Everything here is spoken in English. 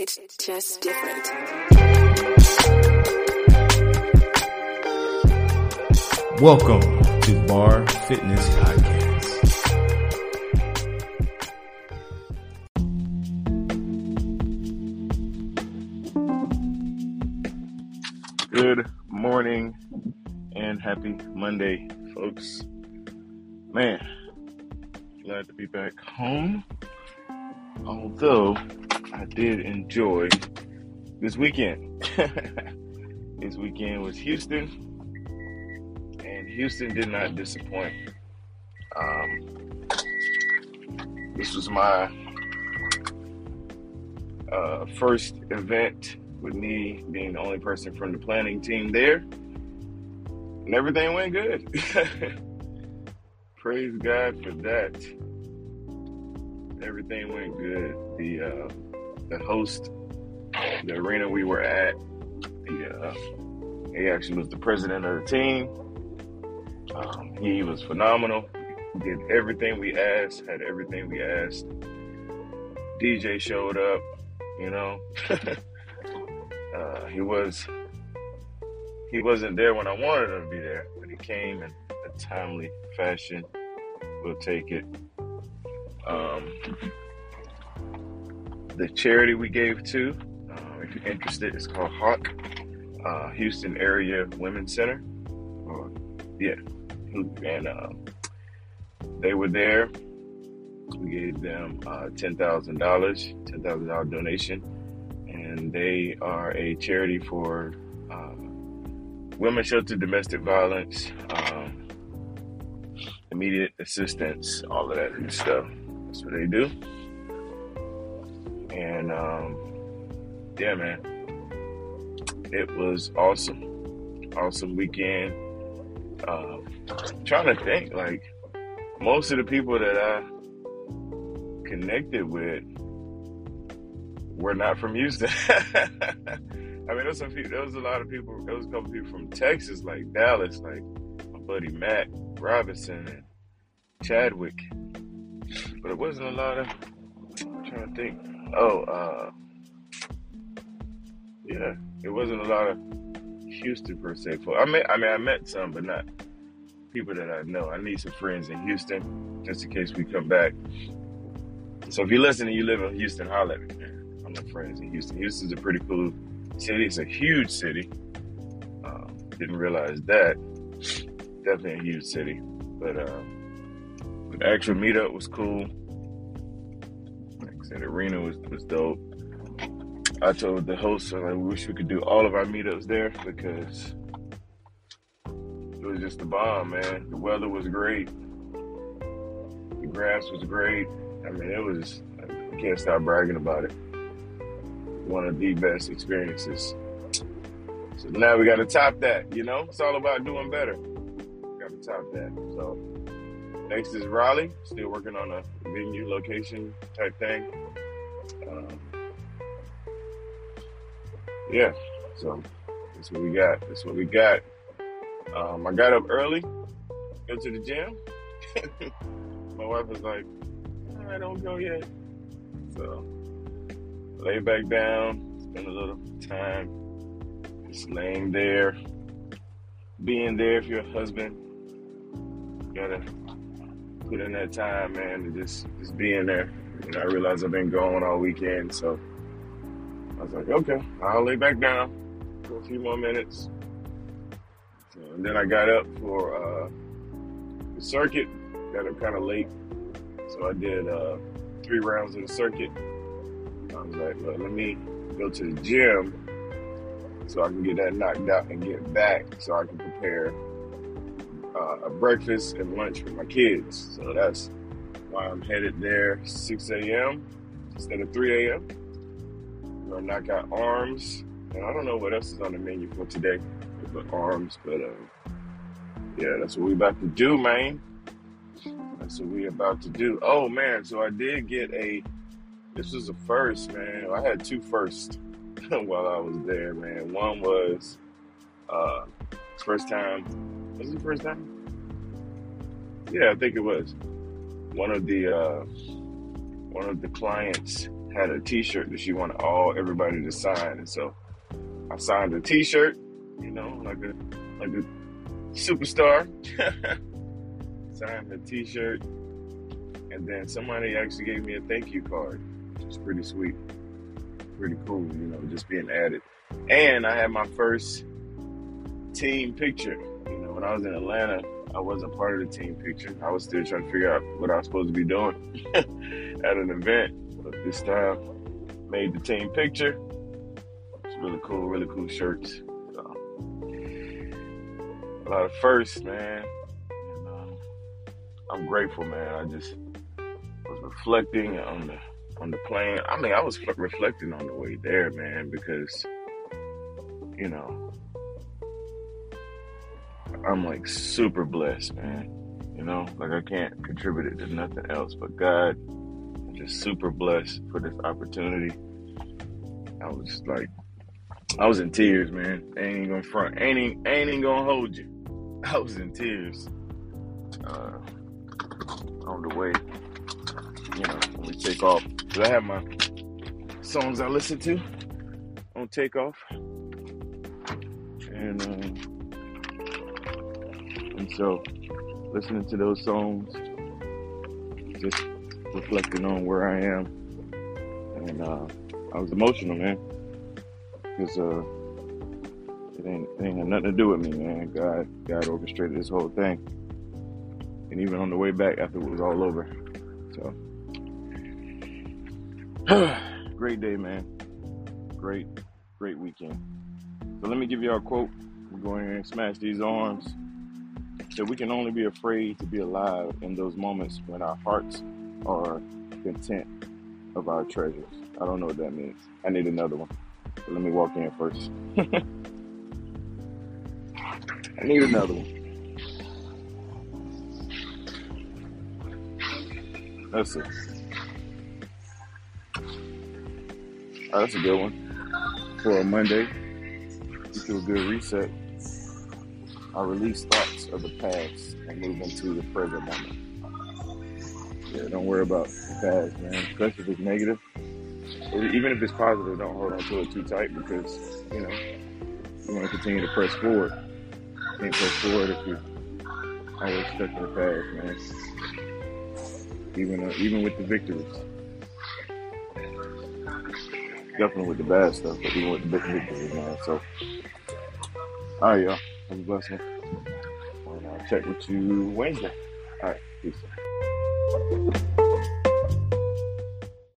It's just different. Welcome to Bar Fitness Podcast. Good morning and happy Monday, folks. Man, glad to be back home. Although I did enjoy this weekend. this weekend was Houston, and Houston did not disappoint. Um, this was my uh, first event with me being the only person from the planning team there, and everything went good. Praise God for that. Everything went good. The uh, the host, the arena we were at, the uh, he actually was the president of the team. Um, he was phenomenal. Did everything we asked. Had everything we asked. DJ showed up. You know. Uh, he was he wasn't there when I wanted him to be there, but he came in a timely fashion. We'll take it. Um, the charity we gave to, uh, if you're interested, it's called Hawk uh, Houston Area Women's Center. Uh, yeah, and uh, they were there. We gave them uh, ten thousand dollars, ten thousand dollar donation and they are a charity for uh, women sheltered domestic violence, um, immediate assistance, all of that stuff. That's what they do. And um, yeah, man, it was awesome, awesome weekend. Um, trying to think, like most of the people that I connected with were not from Houston. I mean, there was some people, there was a lot of people, there was a couple people from Texas, like Dallas, like my buddy Matt Robinson and Chadwick. But it wasn't a lot of, I'm trying to think. Oh, uh, yeah, it wasn't a lot of Houston per se. For I met, I mean, I met some, but not people that I know. I need some friends in Houston, just in case we come back. So if you listen and you live in Houston, holler at me. I'm my friends in Houston. Houston's a pretty cool city. It's a huge city. Um, didn't realize that. Definitely a huge city. But um, the actual meetup was cool. Like I said, the arena was, was dope. I told the host, I wish we could do all of our meetups there because it was just a bomb, man. The weather was great. The grass was great. I mean, it was, I can't stop bragging about it one of the best experiences. So now we got to top that, you know? It's all about doing better. Got to top that. So next is Raleigh. Still working on a venue location type thing. Um, yeah, so that's what we got. That's what we got. Um, I got up early, go to the gym. My wife was like, I don't go yet. So lay back down, spend a little time just laying there, being there for your husband. You gotta put in that time, man, to just just being there. And I realized I've been gone all weekend, so I was like, okay, I'll lay back down for a few more minutes. And then I got up for uh, the circuit. Got up kind of late, so I did uh, three rounds of the circuit. I was like, let me go to the gym so I can get that knocked out and get back so I can prepare uh, a breakfast and lunch for my kids. So that's why I'm headed there 6 a.m. instead of 3 a.m. We're gonna knock out arms, and I don't know what else is on the menu for today, but arms. But uh, yeah, that's what we about to do, man. That's what we about to do. Oh man, so I did get a this was a first, man. I had two firsts while I was there, man. One was uh first time. Was it the first time? Yeah, I think it was. One of the uh one of the clients had a T-shirt that she wanted all everybody to sign, and so I signed a T-shirt, you know, like a like a superstar. signed a T-shirt, and then somebody actually gave me a thank you card, which was pretty sweet, pretty cool, you know, just being added. And I had my first team picture. When I was in Atlanta, I wasn't part of the team picture. I was still trying to figure out what I was supposed to be doing at an event. But this time, made the team picture. It's really cool, really cool shirts. So, a lot of firsts, man. And, um, I'm grateful, man. I just was reflecting on the on the plane. I mean, I was reflecting on the way there, man, because you know I'm like super blessed, man. You know, like I can't contribute it to nothing else but God. I'm just super blessed for this opportunity. I was like, I was in tears, man. Ain't even gonna front, ain't even, ain't even gonna hold you. I was in tears uh, on the way. You know, when we take off. I have my songs I listen to on takeoff, and. Uh, and so, listening to those songs, just reflecting on where I am, and uh, I was emotional, man, because uh, it ain't ain't had nothing to do with me, man. God God orchestrated this whole thing, and even on the way back after it was all over. So, great day, man. Great, great weekend. So let me give you our quote. We're going and smash these arms that we can only be afraid to be alive in those moments when our hearts are content of our treasures. I don't know what that means. I need another one. But let me walk in first. I need another one. That's it. Oh, that's a good one. For a Monday, you do a good reset. I release thoughts of the past and move into the present moment. Yeah, don't worry about the past, man. Especially if it's negative. Even if it's positive, don't hold on to it too tight because, you know, you want to continue to press forward. You can't press forward if you're always stuck in the past, man. Even, uh, even with the victories. Definitely with the bad stuff, but even with the victories, man. So, all right, y'all. Have a blessed one. And I'll check with you Wednesday. All right. Peace.